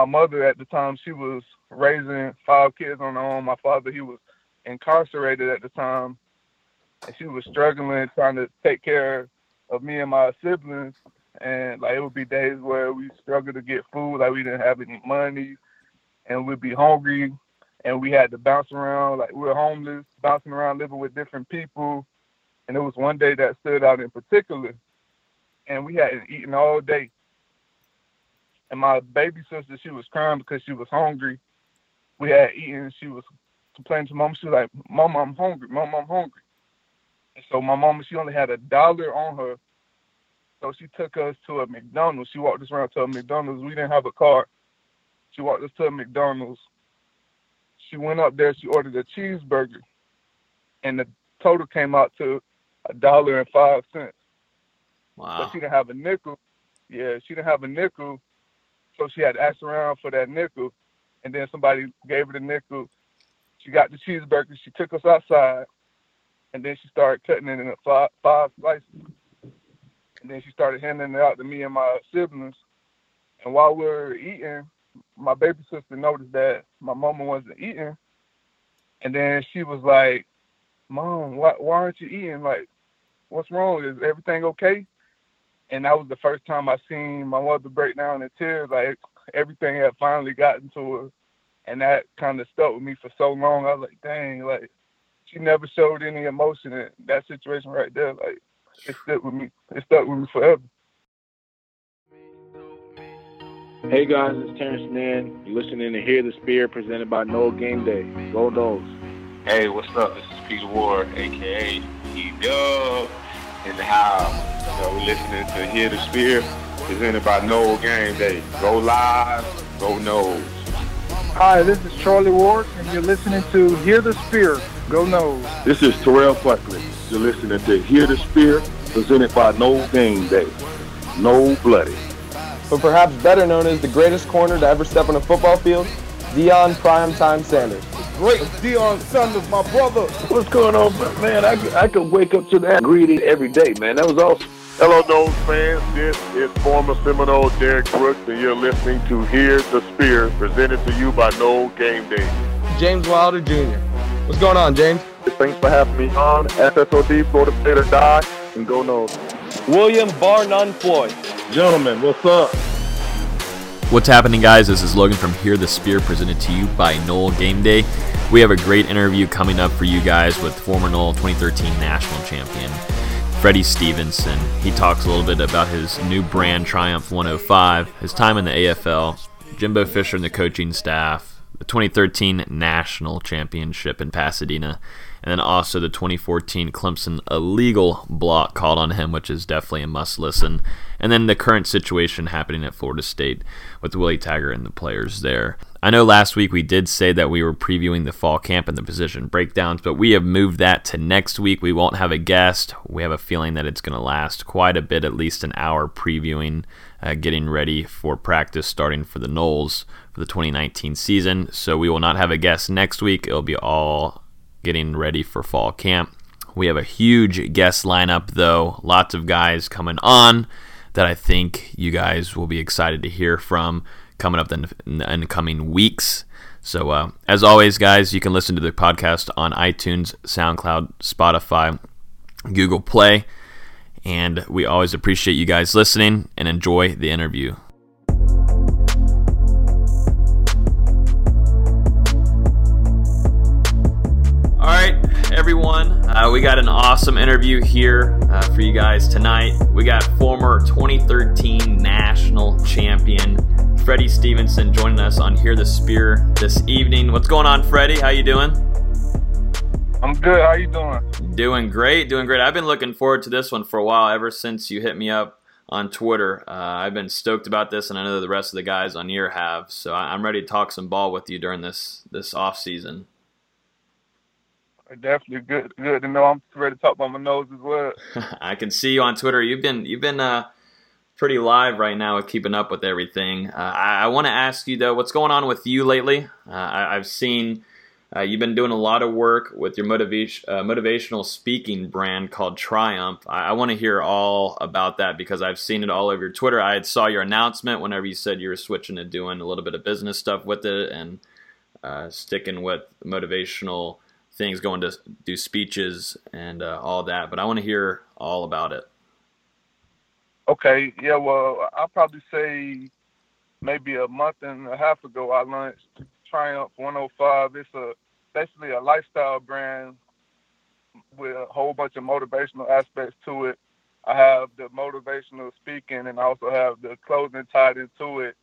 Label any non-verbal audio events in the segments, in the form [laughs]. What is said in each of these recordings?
my mother at the time she was raising five kids on her own. My father he was incarcerated at the time, and she was struggling trying to take care of me and my siblings. And like it would be days where we struggled to get food, like we didn't have any money, and we'd be hungry, and we had to bounce around, like we were homeless, bouncing around, living with different people. And it was one day that stood out in particular, and we hadn't eaten all day. And my baby sister, she was crying because she was hungry. We had eaten. And she was complaining to mom. She was like, "Mom, I'm hungry. Mom, I'm hungry." And so my mom, she only had a dollar on her, so she took us to a McDonald's. She walked us around to a McDonald's. We didn't have a car. She walked us to a McDonald's. She went up there. She ordered a cheeseburger, and the total came out to a dollar and five cents. Wow. But she didn't have a nickel. Yeah, she didn't have a nickel, so she had to ask around for that nickel. And then somebody gave her the nickel. She got the cheeseburger. She took us outside, and then she started cutting it into five, five slices. And then she started handing it out to me and my siblings. And while we were eating, my baby sister noticed that my mama wasn't eating. And then she was like, Mom, why, why aren't you eating? Like, what's wrong? Is everything okay? And that was the first time I seen my mother break down in tears. Like, everything had finally gotten to her. And that kind of stuck with me for so long. I was like, dang, like, she never showed any emotion in that situation right there. Like, it stuck with me. It stuck with me forever. Hey guys, it's Terrence Nan. You're listening to Hear the Spear presented by Nole Game Day. Go Noles. Hey, what's up? This is Peter Ward, aka E Dub, in the house. So we're listening to Hear the Spear presented by Nole Game Day. Go live, go Noles. Hi, this is Charlie Ward, and you're listening to Hear the Spear. Go Noles. This is Terrell Buckley. You're listening to Hear the Spear, presented by Nole Game Day. No Bloody. But perhaps better known as the greatest corner to ever step on a football field, Deion Primetime Sanders. Great Deion Sanders, my brother. What's going on, man? I, I could wake up to that greeting every day, man. That was awesome. Hello, Noles fans. This is former Seminole Derrick Brooks, and you're listening to Hear the Spear, presented to you by Nole Game Day. James Wilder Jr. What's going on, James? Thanks for having me on. SSOD, Florida State or Die, and go Noles. William Bar None Floyd. Gentlemen, what's up? What's happening, guys? This is Logan from Hear the Spear, presented to you by Nole Game Day. We have a great interview coming up for you guys with former Nole 2013 national champion, Freddie Stevenson. He talks a little bit about his new brand, Triumph 105, his time in the AFL, Jimbo Fisher and the coaching staff, the 2013 national championship in Pasadena, and then also the 2014 Clemson illegal block called on him, which is definitely a must listen. And then the current situation happening at Florida State with Willie Taggart and the players there. I know last week we did say that we were previewing the fall camp and the position breakdowns, but we have moved that to next week. We won't have a guest. We have a feeling that it's going to last quite a bit, at least an hour previewing, uh, getting ready for practice starting for the Noles for the 2019 season. So we will not have a guest next week. It'll be all getting ready for fall camp. We have a huge guest lineup, though. Lots of guys coming on that I think you guys will be excited to hear from coming up in, in the coming weeks. So, uh, as always, guys, you can listen to the podcast on iTunes, SoundCloud, Spotify, Google Play. And we always appreciate you guys listening and enjoy the interview. All right, everyone. Uh, we got an awesome interview here uh, for you guys tonight. We got former 2013 national champion Freddie Stevenson joining us on Hear the Spear this evening. What's going on, Freddie? How you doing? I'm good. How you doing? Doing great. Doing great. I've been looking forward to this one for a while. Ever since you hit me up on Twitter, uh, I've been stoked about this, and I know the rest of the guys on here have. So I'm ready to talk some ball with you during this this off season. Definitely good. Good to know. I'm ready to talk about my Noles as well. [laughs] I can see you on Twitter. You've been you've been uh, pretty live right now with keeping up with everything. Uh, I, I want to ask you though, what's going on with you lately? Uh, I, have seen Uh, you've been doing a lot of work with your motivation, uh, motivational speaking brand called Triumph. I, I want to hear all about that because I've seen it all over your Twitter. I saw your announcement whenever you said you were switching to doing a little bit of business stuff with it and uh, sticking with motivational things, going to do speeches and uh, all that. But I want to hear all about it. Okay, yeah, well, I'll probably say maybe a month and a half ago, I launched Triumph 105. It's a basically a lifestyle brand with a whole bunch of motivational aspects to it. I have the motivational speaking and I also have the clothing tied into it.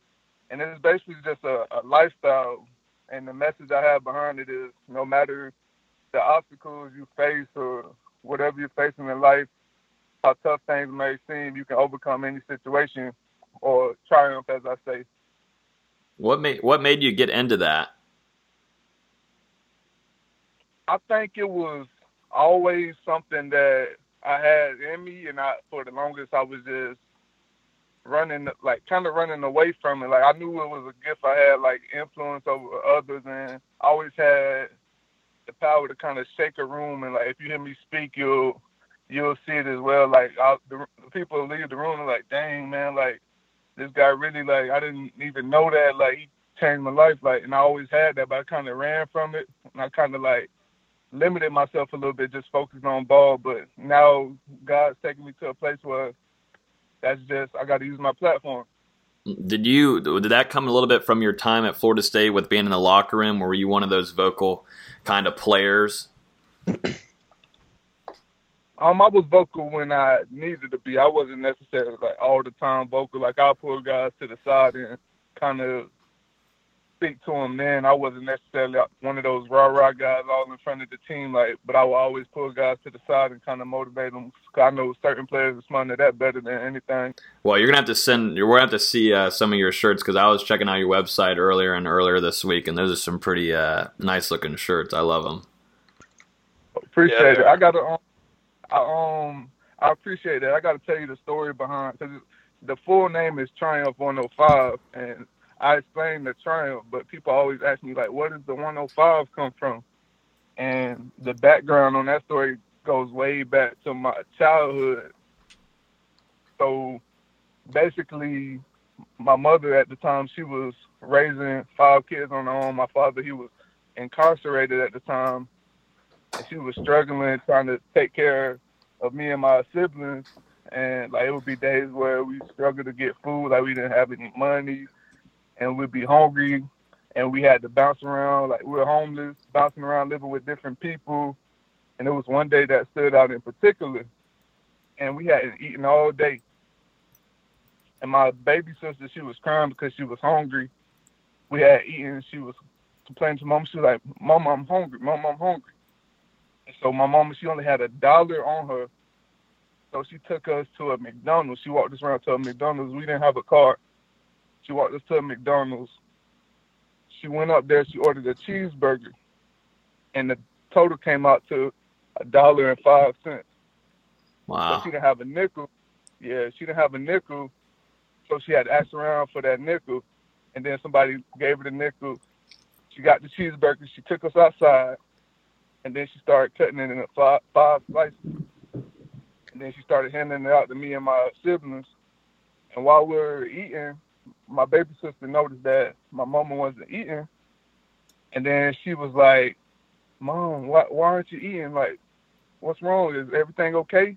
And it's basically just a, a lifestyle. And the message I have behind it is no matter the obstacles you face or whatever you're facing in life, how tough things may seem, you can overcome any situation or triumph, as I say. What made What made you get into that? I think it was always something that I had in me, and I for the longest I was just running, like kind of running away from it. Like I knew it was a gift I had, like influence over others, and I always had the power to kind of shake a room. And like if you hear me speak, you'll you'll see it as well. Like I, the, people leave the room and like, dang man, like this guy really like I didn't even know that like he changed my life like and I always had that but I kind of ran from it and I kind of like limited myself a little bit just focused on ball but now God's taking me to a place where that's just I got to use my platform. Did you did that come a little bit from your time at Florida State with being in the locker room were you one of those vocal kind of players? [clears throat] Um, I was vocal when I needed to be. I wasn't necessarily like all the time vocal. Like I'll pull guys to the side and kind of speak to them. Then I wasn't necessarily one of those rah rah guys all in front of the team. Like, but I will always pull guys to the side and kind of motivate them. Cause I know certain players respond to that better than anything. Well, you're gonna have to send. You're gonna have to see uh, some of your shirts because I was checking out your website earlier and earlier this week, and those are some pretty uh, nice looking shirts. I love them. Appreciate yeah, it. I got to. Um, I, um, I appreciate that. I got to tell you the story behind because the full name is Triumph 105, and I explained the Triumph, but people always ask me like, "Where does the 105 come from?" And the background on that story goes way back to my childhood. So basically, my mother at the time she was raising five kids on her own. My father he was incarcerated at the time, and she was struggling trying to take care of me and my siblings. And like it would be days where we struggled to get food, like we didn't have any money, and we'd be hungry, and we had to bounce around, like we were homeless, bouncing around, living with different people. And it was one day that stood out in particular, and we hadn't eaten all day. And my baby sister, she was crying because she was hungry. We had eaten. She was complaining to mom. She was like, "Mom, I'm hungry. Mom, I'm hungry." And so my mom, she only had a dollar on her. So she took us to a McDonald's. She walked us around to a McDonald's. We didn't have a car. She walked us to a McDonald's. She went up there. She ordered a cheeseburger, and the total came out to a dollar and five cents. Wow. So she didn't have a nickel. Yeah, she didn't have a nickel, so she had to ask around for that nickel. And then somebody gave her the nickel. She got the cheeseburger. She took us outside and then she started cutting it into five, five slices. And then she started handing it out to me and my siblings. And while we were eating, my baby sister noticed that my mama wasn't eating. And then she was like, Mom, why, why aren't you eating? Like, what's wrong? Is everything okay?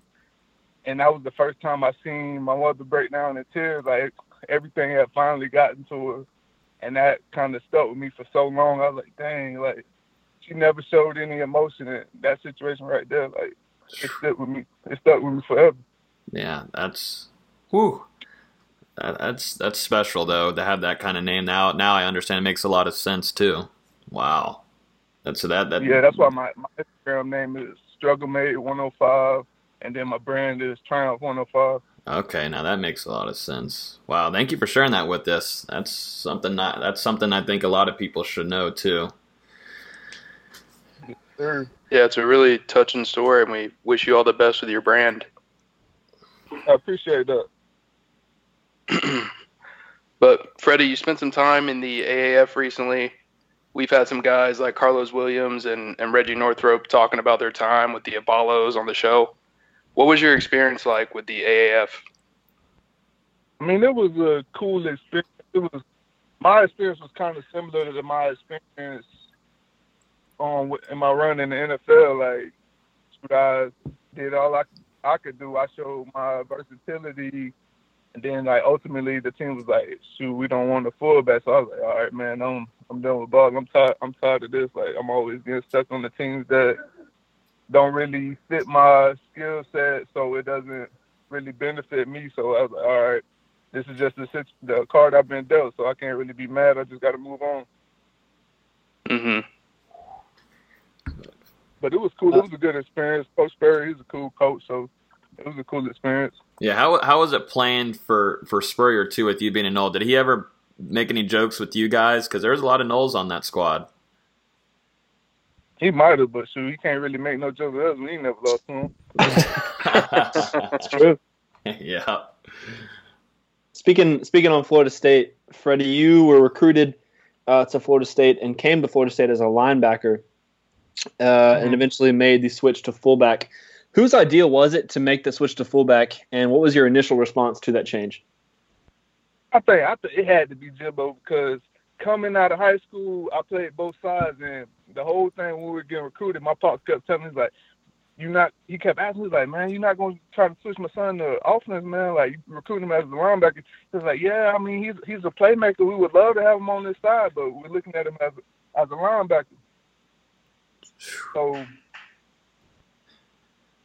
And that was the first time I seen my mother break down in tears. Like, everything had finally gotten to her. And that kind of stuck with me for so long. I was like, dang, like, she never showed any emotion in that situation right there. Like it stuck with me. It stuck with me forever. Yeah, that's whoo. That, that's that's special though to have that kind of name. Now now I understand. It makes a lot of sense too. Wow. That's so that that. Yeah, that's why my my Instagram name is Struggle Made 105, and then my brand is Triumph 105. Okay, now that makes a lot of sense. Wow, thank you for sharing that with us. That's something that that's something I think a lot of people should know too. Yeah, it's a really touching story, and we wish you all the best with your brand. I appreciate that. [clears throat] but Freddie, you spent some time in the AAF recently. we've had some guys like Carlos Williams and, and Reggie Northrup talking about their time with the Apollos on the show. What was your experience like with the AAF? I mean, it was a cool experience. It was my experience was kind of similar to my experience um, on in my run in the NFL. Like, I did all I I could do. I showed my versatility, and then like ultimately the team was like, "Shoot, we don't want the fullback." So I was like, "All right, man, I'm I'm done with ball. I'm tired. I'm tired of this. Like, I'm always getting stuck on the teams that don't really fit my skill set, so it doesn't really benefit me." So I was like, "All right." This is just the, the card I've been dealt, so I can't really be mad. I just got to move on. Mhm. But it was cool. It was a good experience. Coach Spurrier, he's a cool coach, so it was a cool experience. Yeah, how how was it planned for for Spurrier too with you being a Nole? Did he ever make any jokes with you guys? Because there's a lot of Noles on that squad. He might have, but shoot, he can't really make no jokes with us. We ain't never lost to him. That's [laughs] true. [laughs] yeah. Speaking speaking on Florida State, Freddie, you were recruited uh, to Florida State and came to Florida State as a linebacker, uh, mm-hmm. and eventually made the switch to fullback. Whose idea was it to make the switch to fullback, and what was your initial response to that change? I think I think it had to be Jimbo because coming out of high school, I played both sides, and the whole thing when we were getting recruited, my pops kept telling me like, "You're not." He kept asking me like, "Man, you're not going to try to switch my son to offense, man? Like recruiting him as a linebacker?" He was like, "Yeah, I mean he's he's a playmaker. We would love to have him on this side, but we're looking at him as a, as a linebacker." So,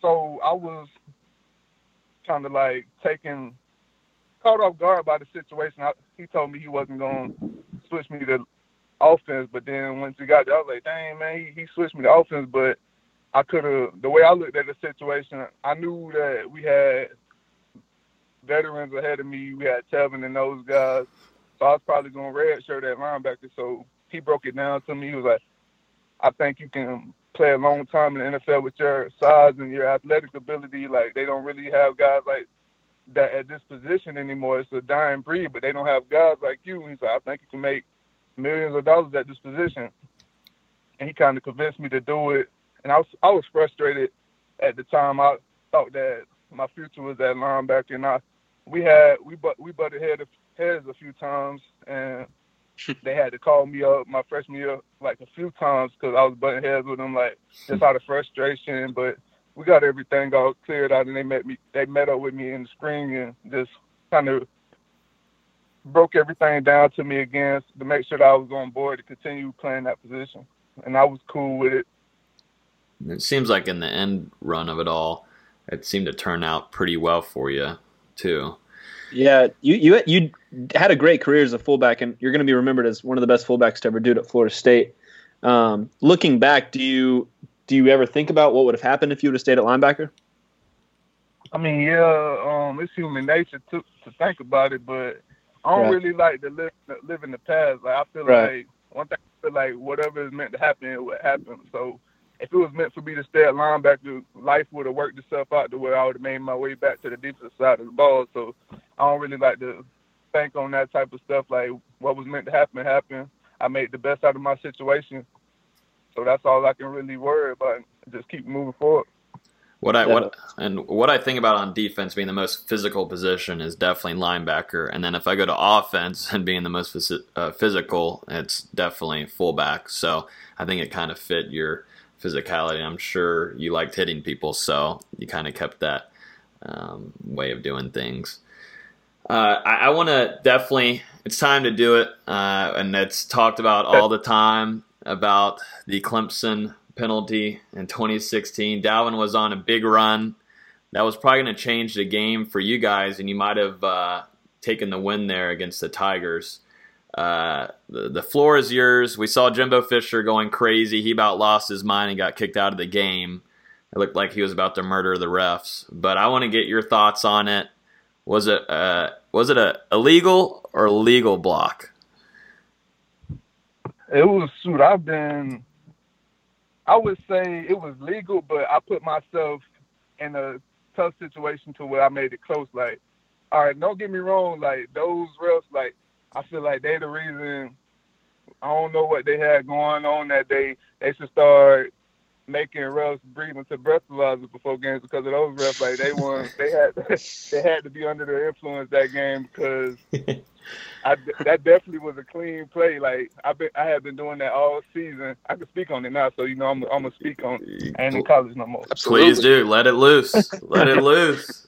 so I was kind of like taking caught off guard by the situation. I, he told me he wasn't going to switch me to offense, but then once he got there, I was like, dang, man, he, he switched me to offense, but I could have, the way I looked at the situation, I knew that we had veterans ahead of me. We had Tevin and those guys. So I was probably going to redshirt that linebacker. So he broke it down to me. He was like, I think you can play a long time in the NFL with your size and your athletic ability. Like, they don't really have guys like that at this position anymore. It's a dying breed, but they don't have guys like you. He's like, I think you can make millions of dollars at this position. And he kind of convinced me to do it. And I was I was frustrated at the time. I thought that my future was at linebacker, and I we had we but we butted head heads a few times, and [laughs] they had to call me up my freshman year like a few times because I was butting heads with them, like just out of frustration. But we got everything all cleared out, and they met me. They met up with me in the spring and just kind of broke everything down to me again to make sure that I was on board to continue playing that position, and I was cool with it. It seems like in the end run of it all, it seemed to turn out pretty well for you too. Yeah, you you you had a great career as a fullback, and you're going to be remembered as one of the best fullbacks to ever do it at Florida State. Um, looking back, do you do you ever think about what would have happened if you would have stayed at linebacker? I mean, yeah, um, it's human nature to to think about it, but I don't right. really like to live live in the past. Like I feel right. like one thing I feel like whatever is meant to happen, it would happen. So if it was meant for me to stay at linebacker, life would have worked itself out to where I would have made my way back to the defensive side of the ball. So I don't really like to think on that type of stuff. Like what was meant to happen happened. I made the best out of my situation, so that's all I can really worry about. Just keep moving forward. What I what and what I think about on defense being the most physical position is definitely linebacker, and then if I go to offense [laughs] and being the most phys- uh, physical, it's definitely fullback. So I think it kind of fit your physicality. I'm sure you liked hitting people, so you kind of kept that um, way of doing things. Uh, I, I want to definitely. It's time to do it, uh, and it's talked about all the time about the Clemson penalty in 2016. Dalvin was on a big run. That was probably going to change the game for you guys, and you might have uh, taken the win there against the Tigers. Uh, the, the floor is yours. We saw Jimbo Fisher going crazy. He about lost his mind and got kicked out of the game. It looked like he was about to murder the refs. But I want to get your thoughts on it. Was it uh, was it a illegal or legal block? It was shoot. I've been. I would say it was legal, but I put myself in a tough situation to where I made it close. Like, all right, don't get me wrong. Like those refs, like I feel like they're the reason I don't know what they had going on that day. They should start making refs breathe into breathalyzers before games because of those refs. Like they won, [laughs] they had [laughs] they had to be under the influence that game because [laughs] I, that definitely was a clean play. Like I been I have been doing that all season. I can speak on it now, so you know I'm I'm gonna speak on. It. I ain't in college no more. Please do let it loose. let it loose.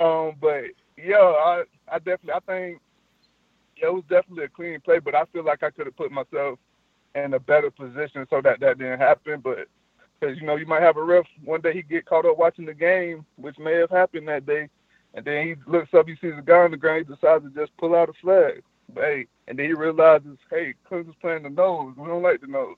um, but yeah, I I definitely I think yeah, it was definitely a clean play, but I feel like I could have put myself in a better position so that that didn't happen. But because you know you might have a ref one day he get caught up watching the game, which may have happened that day, and then he looks up, he sees a guy on the ground, he decides to just pull out a flag. But hey, and then he realizes, hey, Clemson's playing the Noles. We don't like the Noles.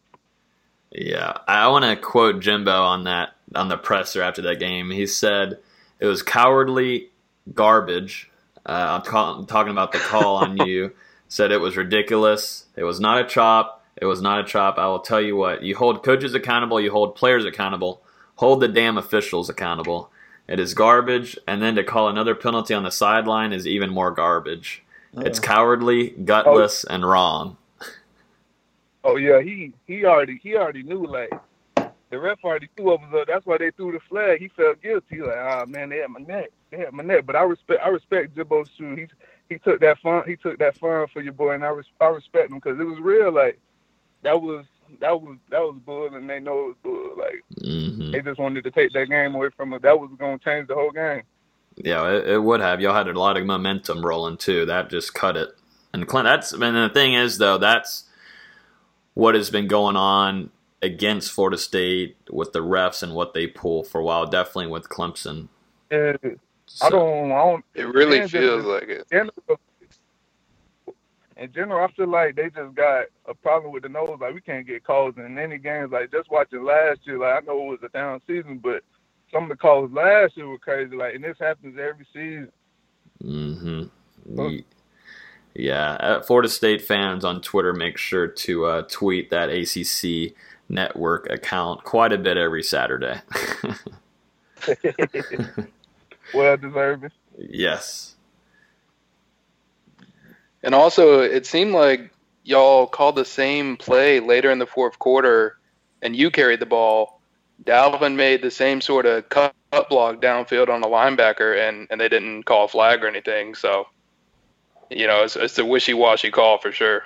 Yeah, I want to quote Jimbo on that on the presser after that game. He said it was cowardly garbage. Uh, I'm, call, I'm talking about the call on [laughs] you. Said it was ridiculous. It was not a chop. It was not a chop. I will tell you what. You hold coaches accountable. You hold players accountable. Hold the damn officials accountable. It is garbage. And then to call another penalty on the sideline is even more garbage. Oh. It's cowardly, gutless, oh. and wrong. [laughs] Oh yeah, he he already he already knew like the ref already threw up. That's why they threw the flag. He felt guilty. Like, ah man, they had my neck. Had my neck. But I respect I respect Jimbo Sue. He he took that fun. He took that fun for your boy, and I res, I respect him because it was real. Like that was that was that was bull, and they know it was bull. Like mm-hmm. they just wanted to take that game away from us. That was going to change the whole game. Yeah, it, it, would have. Y'all had a lot of momentum rolling too. That just cut it. And Clint, that's and the thing is though, that's what has been going on against Florida State with the refs and what they pull for a while. Definitely with Clemson. So, I don't. I don't. It really feels like it in general, I feel like they just got a problem with the Noles. Like we can't get calls in any games. Like just watching last year, like I know it was a down season, but some of the calls last year were crazy. Like and this happens every season. Mm-hmm. Yeah, uh, Florida State fans on Twitter make sure to uh, tweet that ACC network account quite a bit every Saturday. [laughs] [laughs] well deserved. Yes. And also, it seemed like y'all called the same play later in the fourth quarter, and you carried the ball. Dalvin made the same sort of cut block downfield on a linebacker, and, and they didn't call a flag or anything. So, you know, it's, it's a wishy-washy call for sure.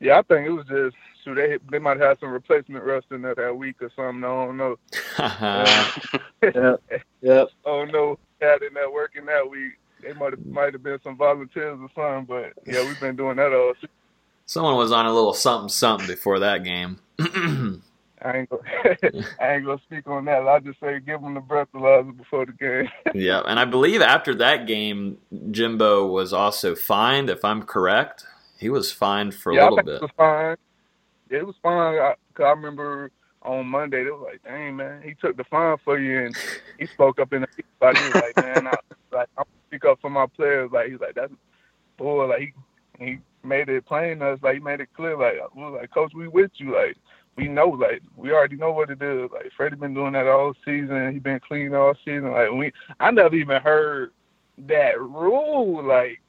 Yeah, I think it was just so they they might have some replacement rust in there that week or something. I don't know. [laughs] yeah. Yep. [laughs] oh no, had in that working that week it might have might have been some volunteers or something, but yeah, we've been doing that all. Someone was on a little something something before that game. [clears throat] I ain't gonna, [laughs] I ain't gonna speak on that. I'll just say give them the breathalyzer before the game. yeah, and I believe after that game, Jimbo was also fined. If I'm correct, he was fined for yeah, a little bit. It was fine. Yeah, it was fine. I, I remember on Monday they was like, "Dang man, he took the fine for you," and he spoke up in the body. He was like, "Man, I, [laughs] like I'm speak up for my players. Like he's like that's boy. Like he he made it plain to us. Like he made it clear. Like we was like, Coach, we with you. Like we know. Like we already know what it is. Like Freddie been doing that all season. He been clean all season. Like we, I never even heard that rule. Like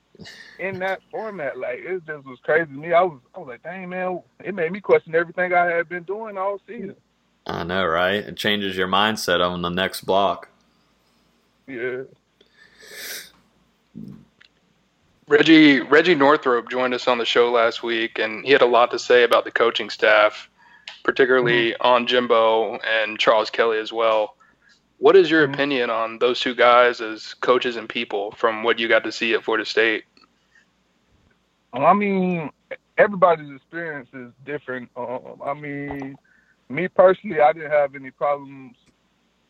in that format. Like it just was crazy to me. I was I was like, dang man, it made me question everything I had been doing all season. I know, right? It changes your mindset on the next block. Yeah. Reggie Reggie Northrup joined us on the show last week, and he had a lot to say about the coaching staff, particularly mm-hmm. on Jimbo and Charles Kelly as well. What is your mm-hmm. opinion on those two guys as coaches and people from what you got to see at Florida State? I mean, everybody's experience is different. Um, I mean, me personally, I didn't have any problems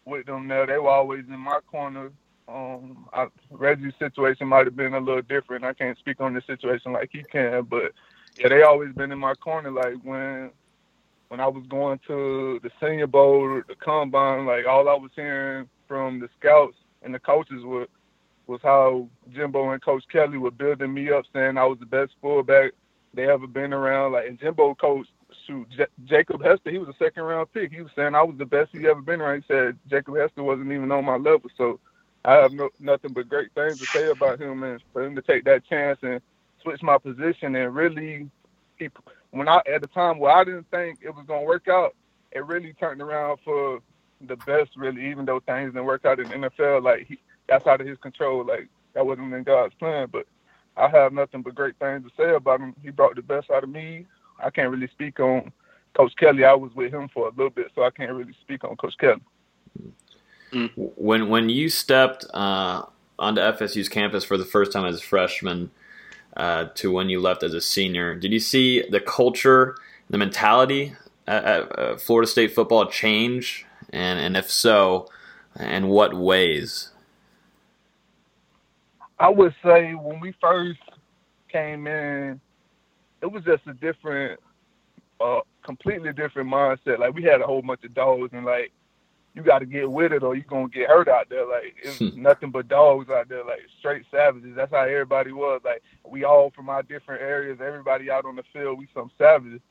with them there. They were always in my corner um, I, Reggie's situation might have been a little different. I can't speak on the situation like he can, but yeah, they always been in my corner. Like when when I was going to the Senior Bowl, the combine, like all I was hearing from the scouts and the coaches was was how Jimbo and Coach Kelly were building me up, saying I was the best fullback they ever been around. Like and Jimbo coach shoot J- Jacob Hester, he was a second round pick. He was saying I was the best he ever been around. He said Jacob Hester wasn't even on my level, so I have no, nothing but great things to say about him, and for him to take that chance and switch my position and really, he, when I at the time where I didn't think it was gonna work out, it really turned around for the best. Really, even though things didn't work out in the NFL, like he, that's out of his control. Like that wasn't in God's plan, but I have nothing but great things to say about him. He brought the best out of me. I can't really speak on Coach Kelly. I was with him for a little bit, so I can't really speak on Coach Kelly. When when you stepped uh, onto FSU's campus for the first time as a freshman uh, to when you left as a senior, did you see the culture, the mentality at, at uh, Florida State football change? And and if so, in what ways? I would say when we first came in, it was just a different, uh, completely different mindset. Like we had a whole bunch of dogs, and like you got to get with it, or you're gonna get hurt out there. Like it's hmm. nothing but dogs out there, like straight savages. That's how everybody was. Like we all from our different areas. Everybody out on the field, we some savages,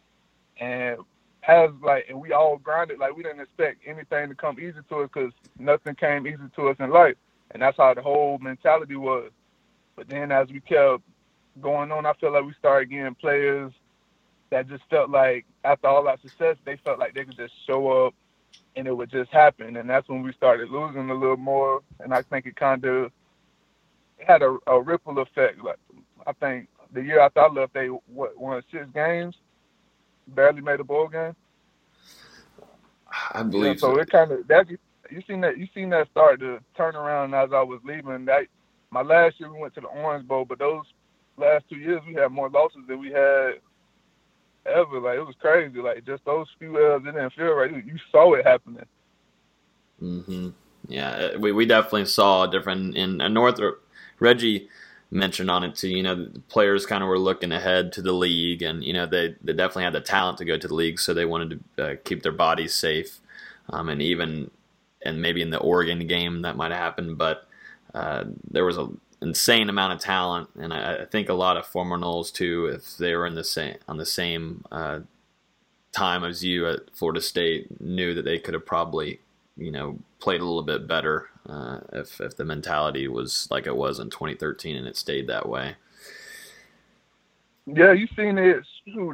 and has like, and we all grinded. Like we didn't expect anything to come easy to us because nothing came easy to us in life, and that's how the whole mentality was. But then as we kept going on, I feel like we started getting players that just felt like after all our success, they felt like they could just show up and it would just happen. And that's when we started losing a little more. And I think it kind of had a, a ripple effect. Like I think the year after I left, they what, won six games, barely made a bowl game. I believe so. It kind of that you seen that you seen that start to turn around as I was leaving. That my last year we went to the Orange Bowl, but those last two years we had more losses than we had ever. Like it was crazy. Like just those few L's, it didn't feel right. You saw it happening. Mm-hmm. Yeah, we we definitely saw a different in uh, North. Reggie mentioned on it too. You know, players kind of were looking ahead to the league, and you know they they definitely had the talent to go to the league, so they wanted to uh, keep their bodies safe, um, and even and maybe in the Oregon game that might have happened, but uh, there was a insane amount of talent, and I, I, think a lot of former Noles too, if they were in the same on the same uh, time as you at Florida State, knew that they could have probably, you know, played a little bit better uh, if if the mentality was like it was in 2013 and it stayed that way. Yeah, you seen it.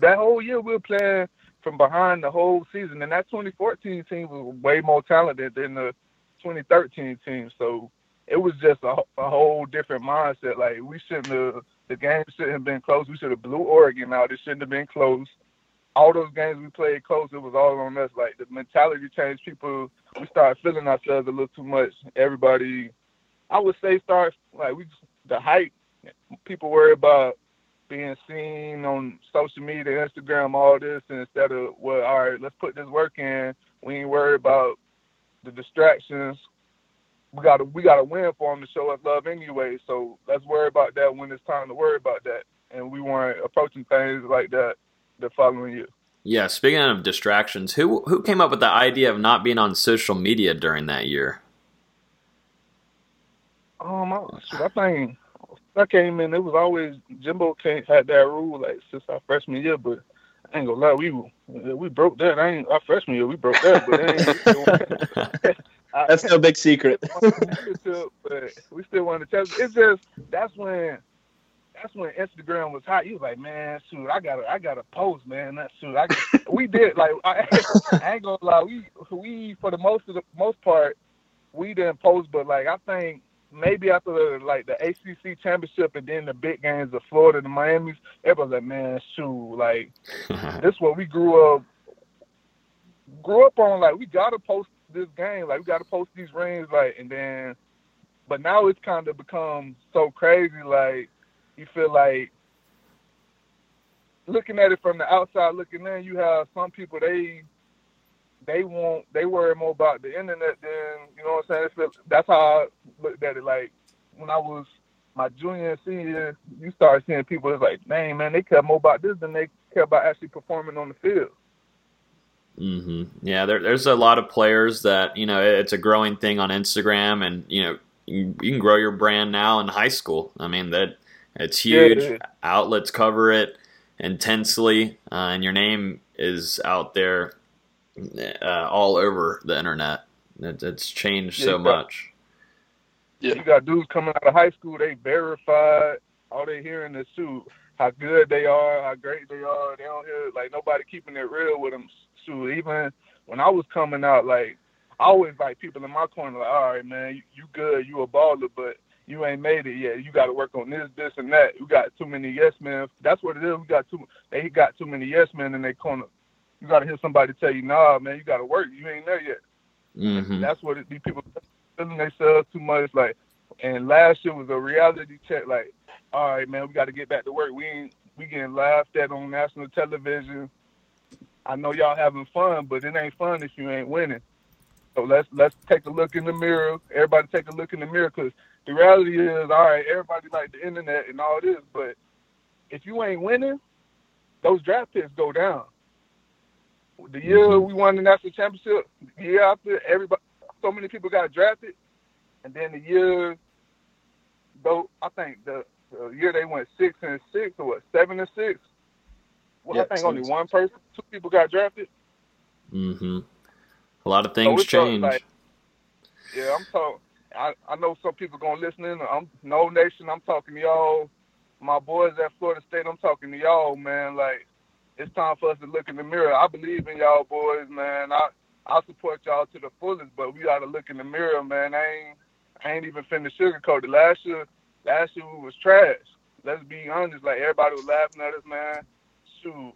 That whole year we were playing from behind the whole season, and that 2014 team was way more talented than the 2013 team. So it was just a, a whole different mindset. Like we shouldn't have, the game shouldn't have been close. We should have blew Oregon out. It shouldn't have been close. All those games we played close, it was all on us. Like the mentality changed. People, we started feeling ourselves a little too much. Everybody, I would say, start like we the hype. People worry about being seen on social media, Instagram, all this, and instead of well, all right, let's put this work in. We ain't worried about the distractions we gotta we gotta win for them to show us love anyway. So let's worry about that when it's time to worry about that. And we weren't approaching things like that the following year. Yeah, speaking of distractions, who who came up with the idea of not being on social media during that year? Um, I, I think I came in. It was always Jimbo came, had that rule like since our freshman year, but I ain't gonna lie, we we broke that. I ain't our freshman year, we broke that, but [laughs] [laughs] That's no big secret. but we still want to tell. It's just that's when that's when Instagram was hot. You was like, man, shoot, I got to I got to post, man. That shoot, I [laughs] we did like I, I ain't gonna lie. We we for the most of the most part we didn't post, but like I think maybe after the, like the ACC championship and then the big games of Florida and Miami's, everybody's like, man, shoot, like [laughs] this what we grew up grew up on. Like we gotta post this game. Like we got to post these rings. Like and then, but now it's kind of become so crazy. Like you feel like looking at it from the outside looking in, you have some people they they want they worry more about the internet than you know what I'm saying. that's how I looked at it. Like when I was my junior and senior, you start seeing people. It's like, dang man, they care more about this than they care about actually performing on the field. Mm-hmm. Yeah, there, there's a lot of players that you know it's a growing thing on Instagram, and you know you, you can grow your brand now in high school. I mean that it's huge. Yeah, Outlets cover it intensely, uh, and your name is out there uh, all over the internet. It, it's changed yeah, so got, much. Yeah, you got dudes coming out of high school. They verified. All they hearing is, suit how good they are, how great they are. They don't hear like nobody keeping it real with them. Even when I was coming out, like I always like people in my corner, like, all right, man, you, you good, you a baller, but you ain't made it yet. You got to work on this, this, and that. You got too many yes men. That's what it is. We got too. They got too many yes men in their corner. You got to hear somebody tell you, nah, man, you got to work. You ain't there yet. Mm-hmm. That's what it be. People feeling themselves too much. Like, and last year was a reality check. Like, all right, man, we got to get back to work. We ain't we getting laughed at on national television. I know y'all having fun, but it ain't fun if you ain't winning. So let's let's take a look in the mirror. Everybody take a look in the mirror because the reality is, all right, everybody like the internet and all this, but if you ain't winning, those draft picks go down. The year mm-hmm. we won the national championship, the year after, everybody, so many people got drafted, and then the year, though, I think the, the year they went six and six or what, seven and six. Well, Yeah, I think only one person, two people got drafted. Mm-hmm. A lot of things it's all, change. like- yeah, I'm talking. I, I know some people gonna listen in. I'm Nole Nation. I'm talking to y'all, my boys at Florida State. I'm talking to y'all, man. Like it's time for us to look in the mirror. I believe in y'all, boys, man. I I support y'all to the fullest, but we gotta look in the mirror, man. I ain't I ain't even finna sugarcoat it. Last year, last year we was trash. Let's be honest. Like everybody was laughing at us, man. Shoot,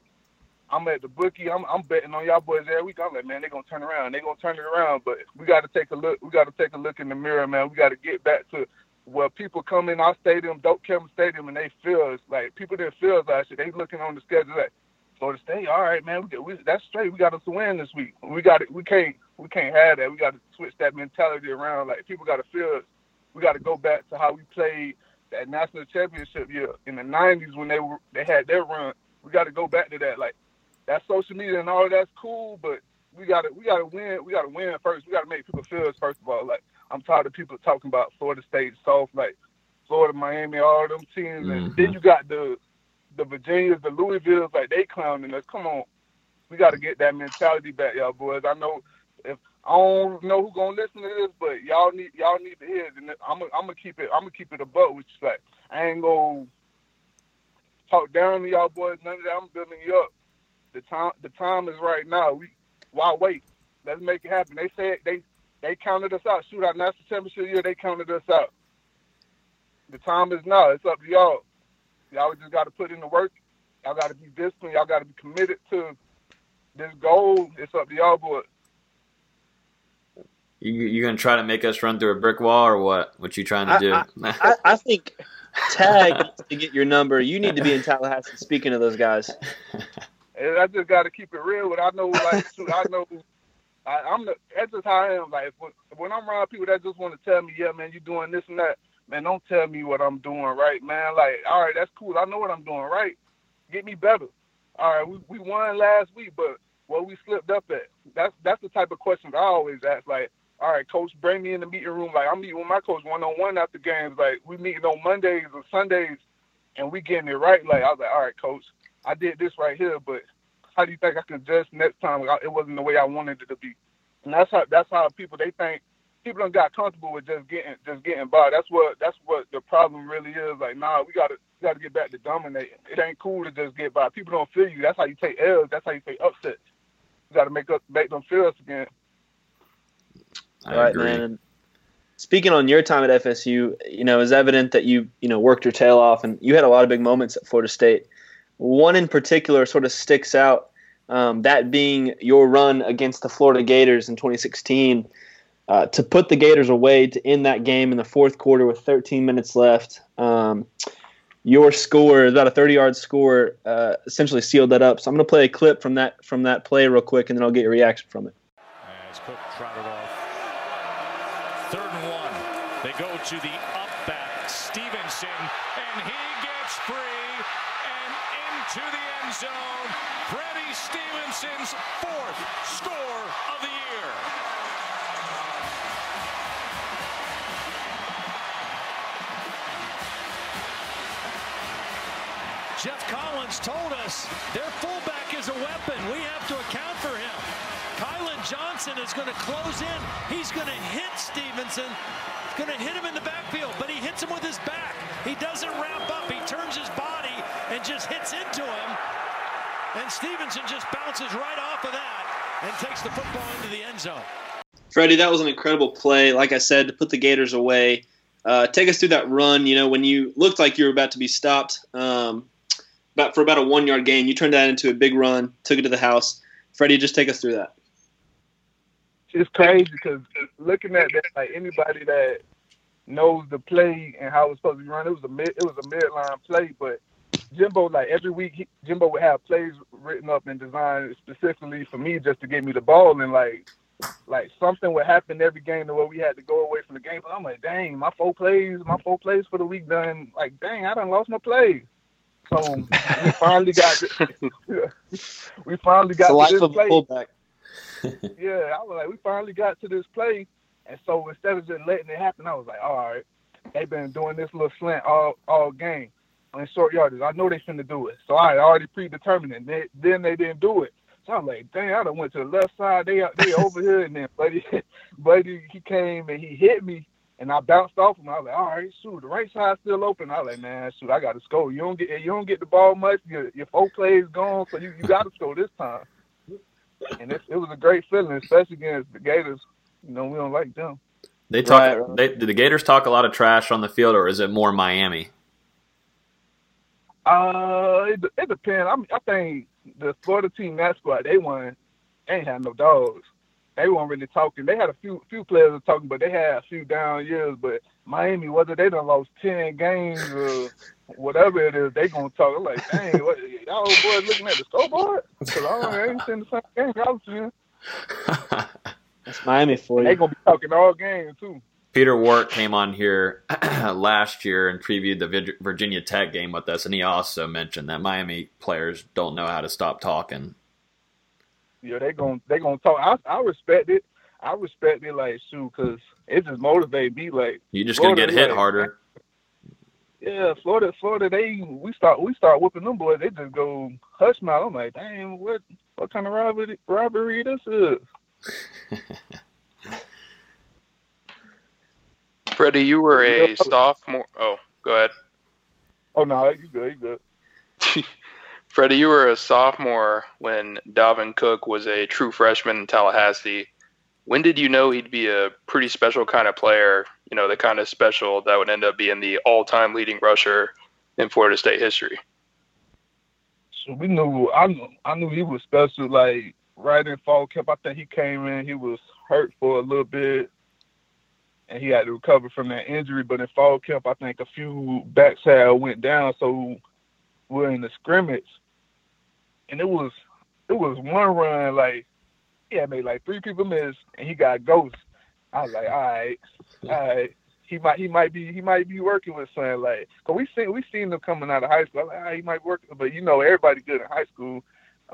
I'm at the bookie. I'm I'm betting on y'all boys every week. I'm like, man, they're gonna turn around. They're gonna turn it around. But we got to take a look. We got to take a look in the mirror, man. We got to get back to where people come in our stadium, Doak Campbell Stadium, and they feel. Like people didn't feel us year. They looking on the schedule like. Florida State, all right, man. We, we that's straight. We got us to win this week. We got it. We can't. We can't have that. We got to switch that mentality around. Like people got to feel. We got to go back to how we played that national championship year in the '90s when they were they had their run. We got to go back to that. Like that social media and all of that's cool, but we got to we got to win. We got to win first. We got to make people feel us first of all. Like I'm tired of people talking about Florida State, South, like Florida, Miami, all of them teams, and mm-hmm. then you got the the Virginias, the Louisvilles, like they clowning us. Come on, we got to get that mentality back, y'all boys. I know if I don't know who gonna listen to this, but y'all need y'all need to hear it. And I'm gonna I'm keep it I'm gonna keep it a buck, which is like I ain't gonna talk down to y'all boys. None of that. I'm building you up. The time the time is right now. We why wait? Let's make it happen. They said they they counted us out. Shoot, our national championship year, they counted us out. The time is now. It's up to y'all. Y'all just got to put in the work. Y'all got to be disciplined. Y'all got to be committed to this goal. It's up to y'all, boys. You you gonna try to make us run through a brick wall or what? What you trying to I- do? I, I think Tag to get your number. You need to be in Tallahassee speaking to those guys. And I just got to keep it real. But I know, like, I know. I, I'm the. That's just how I am. Like when, when I'm around people that just want to tell me, yeah, man, you doing this and that. Man, don't tell me what I'm doing right, man. Like, all right, that's cool. I know what I'm doing right. Get me better. All right, we, we won last week, but what we slipped up at. That's that's the type of questions I always ask. Like, all right, coach, bring me in the meeting room. Like, I'm meeting with my coach one on one after games. Like, we meeting on Mondays or Sundays, and we getting it right. Like, I was like, all right, coach, I did this right here, but how do you think I can adjust next time? It wasn't the way I wanted it to be. And that's how that's how people they think people don't got comfortable with just getting just getting by. That's what that's what the problem really is. Like, nah, we gotta we gotta get back to dominating. It ain't cool to just get by. People don't feel you. That's how you take L's. That's how you take upsets. You gotta make up make them feel us again. I All right, agree. man. And Speaking on your time at FSU, you know, it's evident that you, you know, worked your tail off and you had a lot of big moments at Florida State. One in particular sort of sticks out, um, that being your run against the Florida Gators in 2016 uh, to put the Gators away to end that game in the fourth quarter with 13 minutes left. Um, your score, about a 30-yard score, uh, essentially sealed that up. So I'm going to play a clip from that from that play real quick, and then I'll get your reaction from it. As Cook trotted off. Third and one. They go to the up back, Stevenson, and he gets free and into the end zone. Freddie Stevenson's fourth score of the year. Geoff Collins told us their fullback is a weapon. We have to account for him. Kylan Johnson is going to close in. He's going to hit Stevenson. Going to hit him in the backfield, but he hits him with his back. He doesn't wrap up. He turns his body and just hits into him. and Stevenson just bounces right off of that and takes the football into the end zone. Freddie, that was an incredible play. Like I said, to put the Gators away. Uh, take us through that run. You know, when you looked like you were about to be stopped, um, about for about a one yard gain, you turned that into a big run, took it to the house. Freddie, just take us through that. It's crazy because looking at that, like anybody that knows the play and how it's supposed to be run, it was a mid, it was a midline play, but Jimbo, like every week, he, Jimbo would have plays written up and designed specifically for me just to get me the ball, and like, like something would happen every game to where we had to go away from the game. But I'm like, dang, my four plays, my four plays for the week done. Like, dang, I done lost my plays. So we finally got, [laughs] [laughs] we finally got the life this of play. fullback. [laughs] yeah, I was like, we finally got to this play, and so instead of just letting it happen, I was like, all right, they've been doing this little slant all all game on short yardage. I know they finna do it, so I already predetermined it. They, then they didn't do it, so I'm like, dang, I done went to the left side. They they over here, and then buddy, [laughs] buddy, he came and he hit me. And I bounced off him. I was like, all right, shoot, the right side's still open. I was like, man, shoot, I got to score. You don't get you don't get the ball much. Your, your four plays gone, so you, you got to score this time. And it, it was a great feeling, especially against the Gators. You know, we don't like them. They talk. Right, right. They, do the Gators talk a lot of trash on the field, or is it more Miami? Uh, it, it depends. I, mean, I think the Florida team that squad they won. They ain't had no dogs. They weren't really talking. They had a few few players were talking, but they had a few down years. But Miami, whether they done lost ten games or whatever it is, they gonna talk. I'm like, dang, what, y'all boys looking at the scoreboard? Because I ain't seen the same game I was seeing. That's Miami for They gonna be talking all game too. Peter Warrick came on here [clears throat] last year and previewed the Virginia Tech game with us, and he also mentioned that Miami players don't know how to stop talking. Yeah, they gonna they gonna talk. I I respect it. I respect it like shoot, cause it just motivates me. Like You're just gonna get hit like, harder. Yeah, Florida, Florida. They we start we start whooping them boys. They just go hush mouth. I'm like, damn, what what kind of robbery robbery this is? [laughs] Freddie, you were a sophomore. Oh, go ahead. Oh no, you good, you good. [laughs] Freddie, you were a sophomore when Dalvin Cook was a true freshman in Tallahassee. When did you know he'd be a pretty special kind of player? You know, the kind of special that would end up being the all-time leading rusher in Florida State history. So we knew I knew I knew he was special. Like right in fall camp, I think he came in. He was hurt for a little bit, and he had to recover from that injury. But in fall camp, I think a few backs had went down, so we're in the scrimmage, and it was it was one run like he had made like three people miss, and he got ghost. I was like, all right, all right. He might, he might be, he might be working with something like. Cause we seen, we seen them coming out of high school. Like, he might work, but you know, everybody good in high school.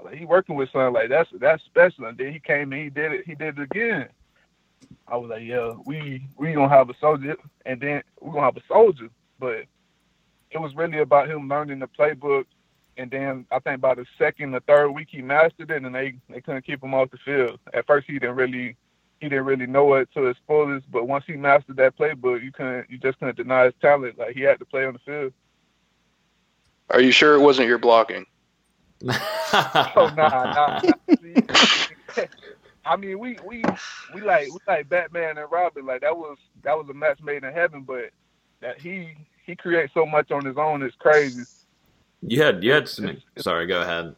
Like, he working with something like that's that's special. And then he came and he did it. He did it again. I was like, yeah, we we gonna have a soldier, and then we gonna have a soldier. But it was really about him learning the playbook. And then I think by the second or third week he mastered it, and they they couldn't keep him off the field. At first he didn't really he didn't really know it to its fullest, but once he mastered that playbook, you couldn't you just couldn't deny his talent. Like he had to play on the field. Are you sure it wasn't your blocking? [laughs] Oh nah, nah. See, [laughs] I mean, we we we like we like Batman and Robin. Like that was that was a match made in heaven. But that he he creates so much on his own is crazy. You had you had some. Sorry, go ahead.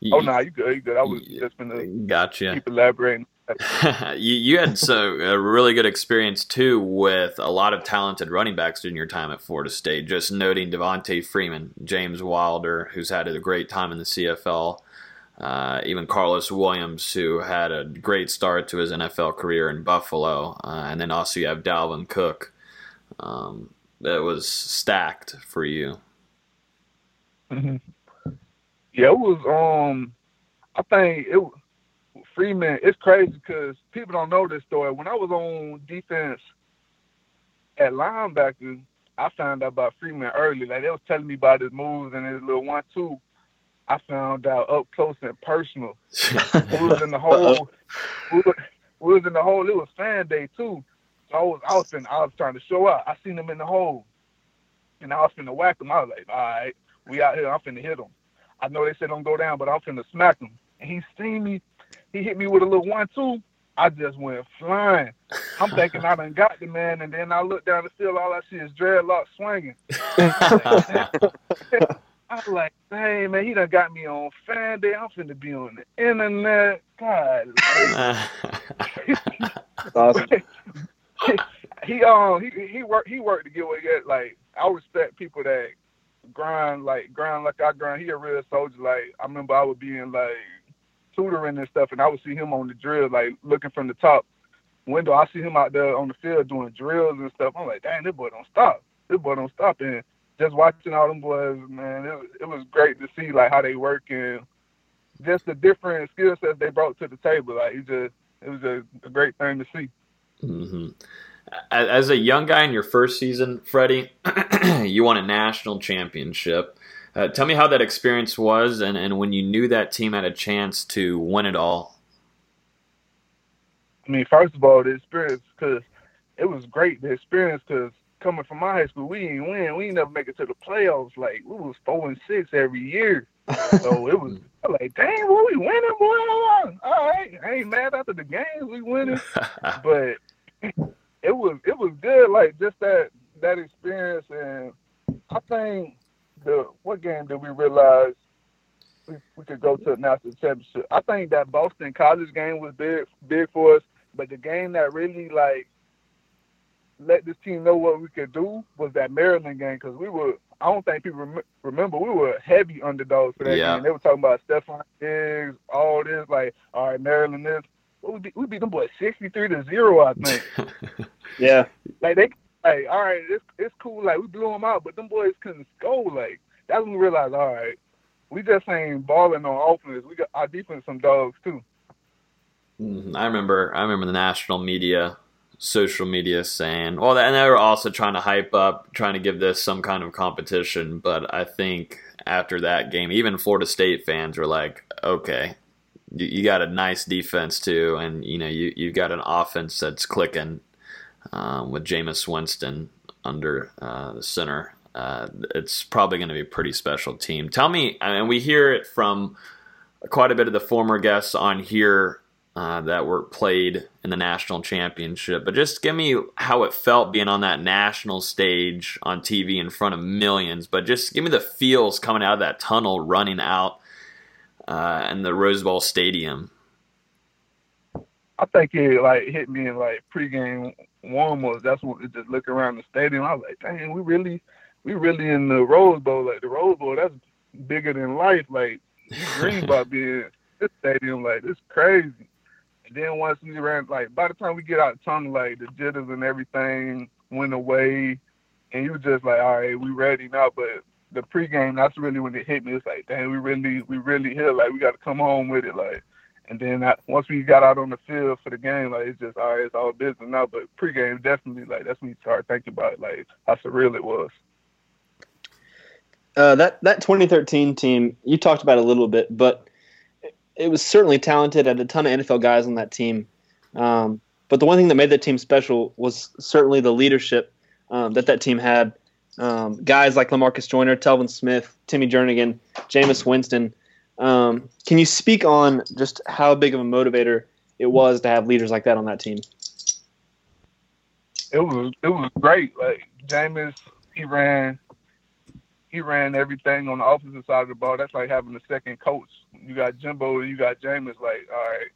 You, Oh nah, you good, you good. I was just gonna Gotcha. keep elaborating. [laughs] you, you had so a really good experience too with a lot of talented running backs during your time at Florida State. Just noting Devonta Freeman, James Wilder, who's had a great time in the CFL, uh, even Carlos Williams, who had a great start to his NFL career in Buffalo, uh, and then also you have Dalvin Cook. Um, that was stacked for you. Mhm. Yeah, it was. Um, I think it. was Freeman. It's crazy because people don't know this story. When I was on defense at linebacker, I found out about Freeman early. Like they was telling me about his moves and his little one-two. I found out up close and personal. [laughs] we was in the hole. We was, we was in the hole. It was fan day too. So I was, I was, I was trying to show up. I seen him in the hole, and I was finna whack him. I was like, all right, we out here. I'm finna hit him. I know they said don't go down, but I'm finna smack him. And he seen me. He hit me with a little one two. I just went flying. I'm thinking I done got the man, and then I look down the field. All I see is dreadlocks swinging. [laughs] I was like, dang man, he done got me on fan day. I'm finna be on the internet. God, [laughs] [laughs] awesome. he um he he worked he worked to get what he got. Like I respect people that grind like grind like I grind. He a real soldier. Like I remember I would be in like tutoring and stuff, and I would see him on the drill, like looking from the top window. I see him out there on the field doing drills and stuff. I'm like, dang, this boy don't stop. This boy don't stop. And just watching all them boys, man, it, it was great to see like how they work and just the different skill sets they brought to the table. Like it just it was a, a great thing to see. Mm-hmm. As a young guy in your first season, Freddie, [clears throat] you won a national championship. Uh, tell me how that experience was, and, and when you knew that team had a chance to win it all. I mean, first of all, the experience because it was great. The experience because coming from my high school, we didn't win. We didn't never make it to the playoffs. Like we was four and six every year. so it was [laughs] like, dang, boy, we winning, boy. All right, I ain't mad after the games we winning, [laughs] but good. Like just that that experience, and I think the what game did we realize we, we could go to the national championship? I think that Boston College game was big big for us, but the game that really like let this team know what we could do was that Maryland game because we were. I don't think people rem- remember we were heavy underdogs for that Yeah. game. They were talking about Stefon Diggs, all this like, all right, Maryland this. What we beat, we beat them boys sixty three to zero, I think. [laughs] Yeah. like they like, all right, it's it's cool. Like we blew them out, but them boys couldn't score. Like that's when we realized, all right, we just ain't balling on offense. We got our defense some dogs too. Mhm. I remember. I remember the national media, social media saying, "Well," and they were also trying to hype up, trying to give this some kind of competition. But I think after that game, even Florida State fans were like, "Okay, you, you got a nice defense too, and you know you you've got an offense that's clicking um, with Jameis Winston under uh, the center." Uh, it's probably going to be a pretty special team. Tell me, and we hear it from quite a bit of the former guests on here uh, that were played in the national championship. But just give me how it felt being on that national stage on TV in front of millions. But just give me the feels coming out of that tunnel, running out uh, in the Rose Bowl Stadium. I think it like hit me in like pregame warm ups. That's when it just look around the stadium. I was like, dang, we really, we really in the Rose Bowl. Like the Rose Bowl, that's bigger than life. Like you dream about [laughs] being in this stadium. Like it's crazy. And then once we ran, like by the time we get out the tunnel, like the jitters and everything went away, and you just like, all right, we ready now. But the pregame, that's really when it hit me. It's like, dang, we really, we really here. Like we got to come home with it. Like. And then I, once we got out on the field for the game, like it's just all right, it's all business now. But pregame, definitely, like that's when you start thinking about it, like how surreal it was. Uh, that that 2013 team you talked about a little bit, but it was certainly talented. Had a ton of NFL guys on that team. Um, but the one thing that made that team special was certainly the leadership um, that that team had. Um, guys like Lamarcus Joyner, Telvin Smith, Timmy Jernigan, Jameis Winston. Um, can you speak on just how big of a motivator it was to have leaders like that on that team? It was it was great. Like Jameis, he ran he ran everything on the offensive side of the ball. That's like having a second coach. You got Jimbo you got Jameis. Like, all right,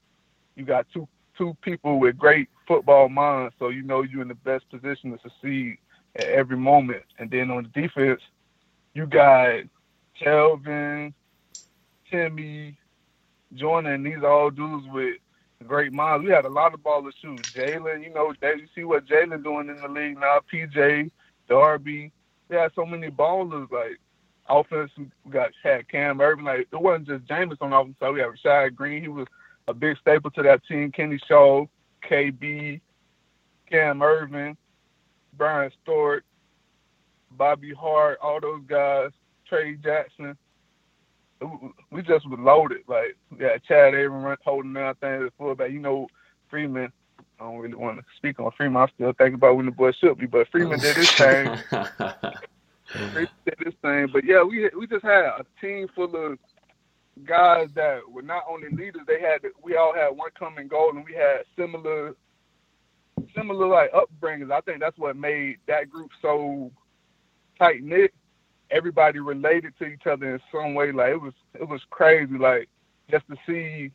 you got two two people with great football minds, so you know you're in the best position to succeed at every moment. And then on the defense, you got Telvin, Timmy, Jordan, these are all dudes with great minds. We had a lot of ballers too. Jalen, you know, you see what Jalen doing in the league now. PJ, Darby. They had so many ballers like offense. We got had Cam Erving. Like it wasn't just Jameis on offense side. We had Rashad Greene. He was a big staple to that team. Kenny Shaw, KB, Cam Erving, Bryan Stork, Bobby Hart, all those guys. Trey Jackson we just was loaded. Like we yeah, Chad Abrams holding down things at fullback. You know, Freeman. I don't really want to speak on Freeman. I'm still thinking about when the boy should be, but Freeman did his thing. [laughs] Freeman did his thing. But yeah, we we just had a team full of guys that were not only leaders, they had we all had one common goal and we had similar similar like upbringings. I think that's what made that group so tight knit. Everybody related to each other in some way. Like it was it was crazy. Like just to see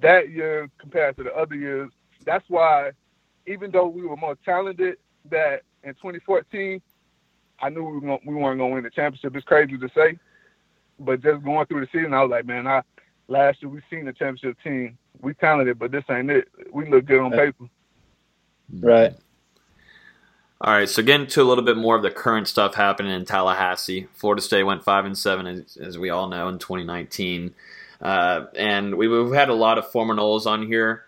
that year compared to the other years. That's why even though we were more talented that in 2014, I knew we, were we weren't going to win the championship. It's crazy to say, but just going through the season, I was like, man, I last year we seen the championship team. We talented, but this ain't it. We look good on paper. Right. All right, so getting to a little bit more of the current stuff happening in Tallahassee. Florida State went five and seven, as, as we all know, in 2019, uh, and we, we've had a lot of former Noles on here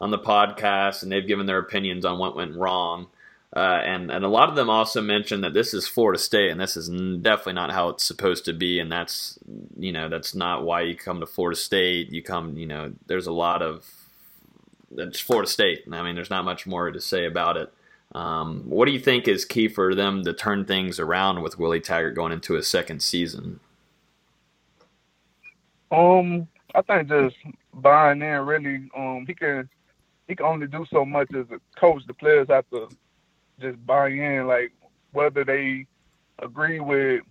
on the podcast, and they've given their opinions on what went wrong. Uh, and and a lot of them also mentioned that this is Florida State, and this is definitely not how it's supposed to be, and that's you know that's not why you come to Florida State. You come, you know, there's a lot of it's Florida State. I mean, there's not much more to say about it. Um, what do you think is key for them to turn things around with Willie Taggart going into his second season? Um, I think just buying in really. Um, he can he can only do so much as a coach. The players have to just buy in, like whether they agree with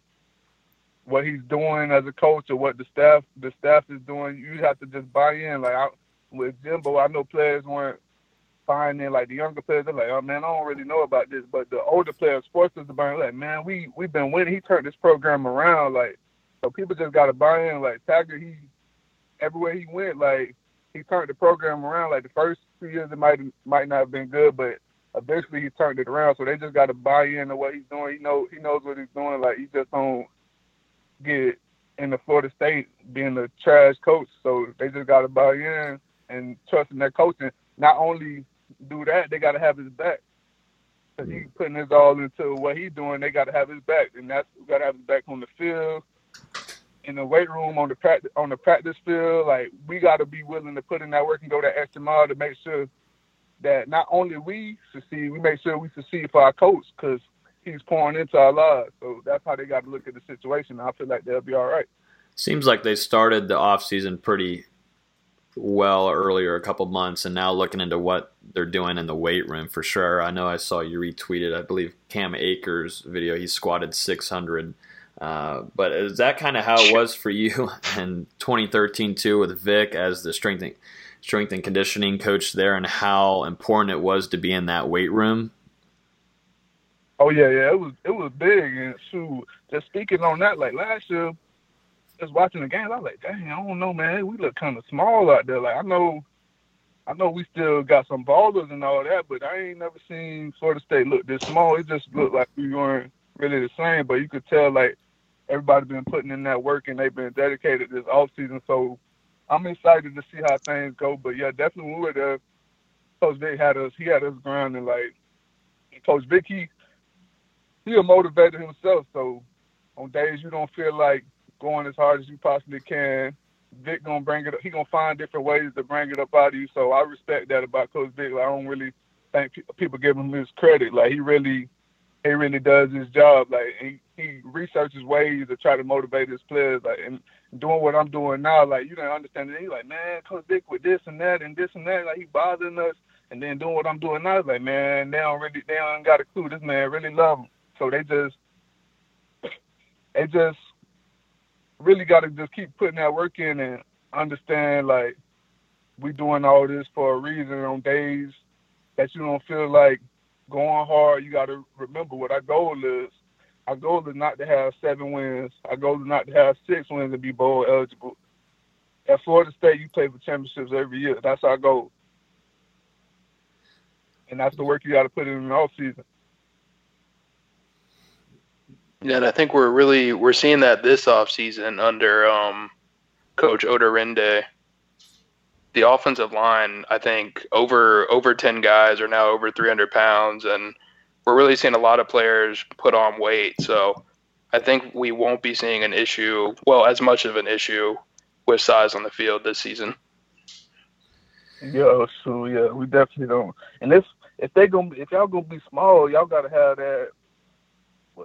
what he's doing as a coach or what the staff the staff is doing. You have to just buy in. Like I, with Jimbo, I know players weren't in. Like the younger players, they're like, "Oh man, I don't really know about this." But the older players, sports is buying like, "Man, we we've been winning. He turned this program around." Like, so people just got to buy in. Like Taggart, he everywhere he went, like he turned the program around. Like the first few years, it might might not have been good, but eventually he turned it around. So they just got to buy in to what he's doing. He know he knows what he's doing. Like he just don't get in the Florida State being a trash coach. So they just got to buy in and trusting their coaching. Not only do that, they got to have his back. Cause he's mm-hmm. putting his all into what he's doing. They got to have his back, and that's got to have his back on the field, in the weight room, on the practice on the practice field. Like we got to be willing to put in that work and go that extra mile to make sure that not only we succeed, we make sure we succeed for our coach because he's pouring into our lives. So that's how they got to look at the situation. I feel like they'll be all right. Seems like they started the off season pretty well earlier, a couple months, and now looking into what they're doing in the weight room for sure. I know I saw you retweeted, I believe Cam Akers video. He squatted 600. Uh, but is that kind of how it was for you [laughs] in 2013 too, with Vic as the strength and, strength and conditioning coach there, and how important it was to be in that weight room? Oh yeah, yeah, it was it was big. And shoot, just speaking on that, like last year, just watching the game, I was like, dang, I don't know, man, we look kind of small out there. Like I know, I know we still got some ballers and all that, but I ain't never seen Florida State look this small. It just looked like we weren't really the same. But you could tell like everybody been putting in that work and they've been dedicated this off season. So I'm excited to see how things go. But yeah, definitely we were there. Coach Vic had us. He had us grounded. Like Coach Vic, he he a motivator himself. So on days you don't feel like going as hard as you possibly can, Vic gonna bring it. up. He gonna find different ways to bring it up out of you. So I respect that about Coach Vic. Like, I don't really think people give him his credit. Like he really, he really does his job. Like he, he researches ways to try to motivate his players. Like and doing what I'm doing now, like you don't understand it. He's like, man, Coach Vic with this and that and this and that. Like he bothering us. And then doing what I'm doing now, like man, they don't really, they don't got a clue. This man really love him. So they just, they just really got to just keep putting that work in and understand like we doing all this for a reason on days that you don't feel like going hard. You got to remember what our goal is. Our goal is not to have seven wins. Our goal is not to have six wins and be bowl eligible. At Florida State, you play for championships every year. That's our goal. And that's the work you got to put in the off season. Yeah, and I think we're really we're seeing that this offseason under um, Coach Odorinde. The offensive line, I think, over over ten guys are now over 300 pounds, and we're really seeing a lot of players put on weight. So I think we won't be seeing an issue, well, as much of an issue with size on the field this season. Yeah, so yeah, we definitely don't. And if if they gonna if y'all gonna be small, y'all gotta have that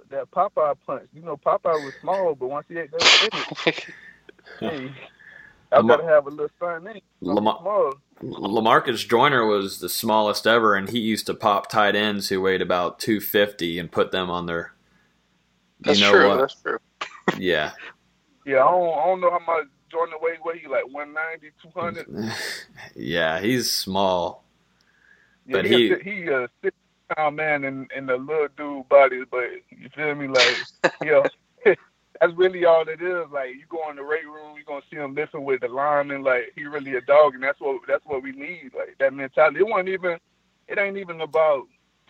that Popeye punch. You know, Popeye was small, but once he ate that, [laughs] hey, I gotta have a little sign in. Lamar- Lamarcus Joyner was the smallest ever, and he used to pop tight ends who weighed about 250 and put them on their. That's you know true. What? That's true. [laughs] Yeah. Yeah, I don't, I don't know how much Jordan weight. What he like 190, [laughs] 200? yeah, he's small. Yeah, but he he, a, he a six pound man in in the little dude body, but you feel me? Like, yeah, [laughs] [laughs] that's really all it is. Like, you go in the weight room, you gonna see him lifting with the lineman. Like, he really a dog, and that's what that's what we need. Like that mentality. It wasn't even. It ain't even about.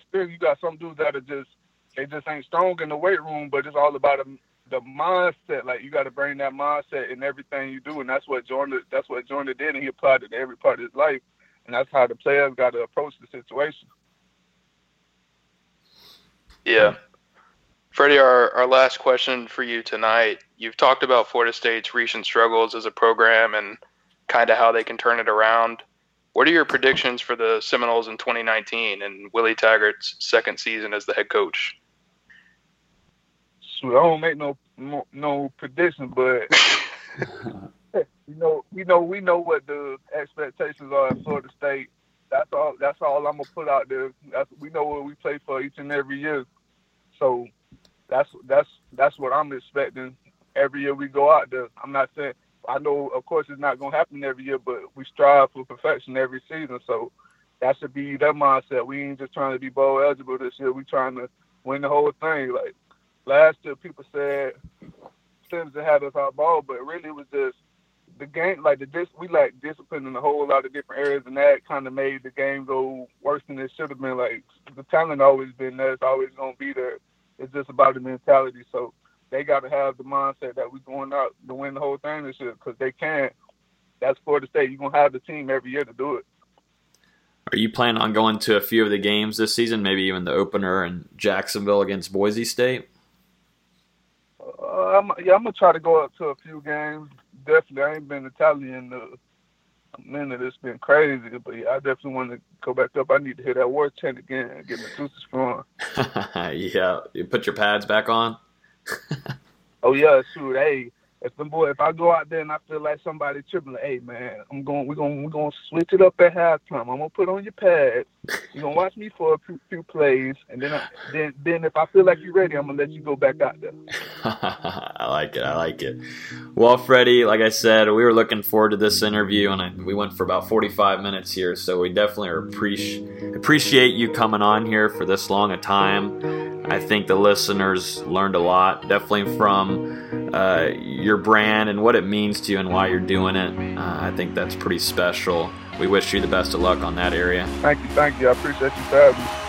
Still, you got some dudes that are just they just ain't strong in the weight room, but it's all about the, the mindset. Like you got to bring that mindset in everything you do, and that's what Jordan. That's what Jordan did, and he applied it to every part of his life. And that's how the players got to approach the situation. Yeah. Freddie, our, our last question for you tonight. You've talked about Florida State's recent struggles as a program and kind of how they can turn it around. What are your predictions for the Seminoles in 2019 and Willie Taggart's second season as the head coach? Shoot, I don't make no no, no prediction, but [laughs] [laughs] you know, we know we know what the expectations are at Florida State. That's all. That's all I'm gonna put out there. That's we know what we play for each and every year. So that's that's that's what I'm expecting every year we go out there. I'm not saying I know, of course, it's not gonna happen every year, but we strive for perfection every season. So that should be that mindset. We ain't just trying to be bowl eligible this year. We trying to win the whole thing. Like last year, people said Clemson had us out ball, but really it was just the game. Like the dis- we lack discipline in a whole lot of different areas, and that kind of made the game go worse than it should have been. Like the talent always been there. It's always gonna be there. It's just about the mentality. So they got to have the mindset that we're going out to win the whole thing this year because they can't. That's Florida State. You're gonna have the team every year to do it. Are you planning on going to a few of the games this season? Maybe even the opener in Jacksonville against Boise State. Uh, I'm, yeah, I'm gonna try to go up to a few games. Definitely, I ain't been Italian uh, a minute. It's been crazy, but yeah, I definitely want to go back up. I need to hear that war chant again and get my juices flowing. [laughs] yeah, you put your pads back on. oh yeah, shoot. Hey, if them boy, if I go out there and I feel like somebody tripping, like, hey man, I'm going, we're gonna, we're gonna switch it up at halftime. I'm gonna put on your pads. You're gonna watch me for a few, few plays, and then, I, then, then if I feel like you're ready, I'm gonna let you go back out there. [laughs] I like it. I like it. Well, Freddie, like I said, we were looking forward to this interview, and I, we went for about 45 minutes here. So we definitely appreciate appreciate you coming on here for this long a time. I think the listeners learned a lot, definitely from uh, your brand and what it means to you and why you're doing it. Uh, I think that's pretty special. We wish you the best of luck on that area. Thank you, thank you. I appreciate you for having me.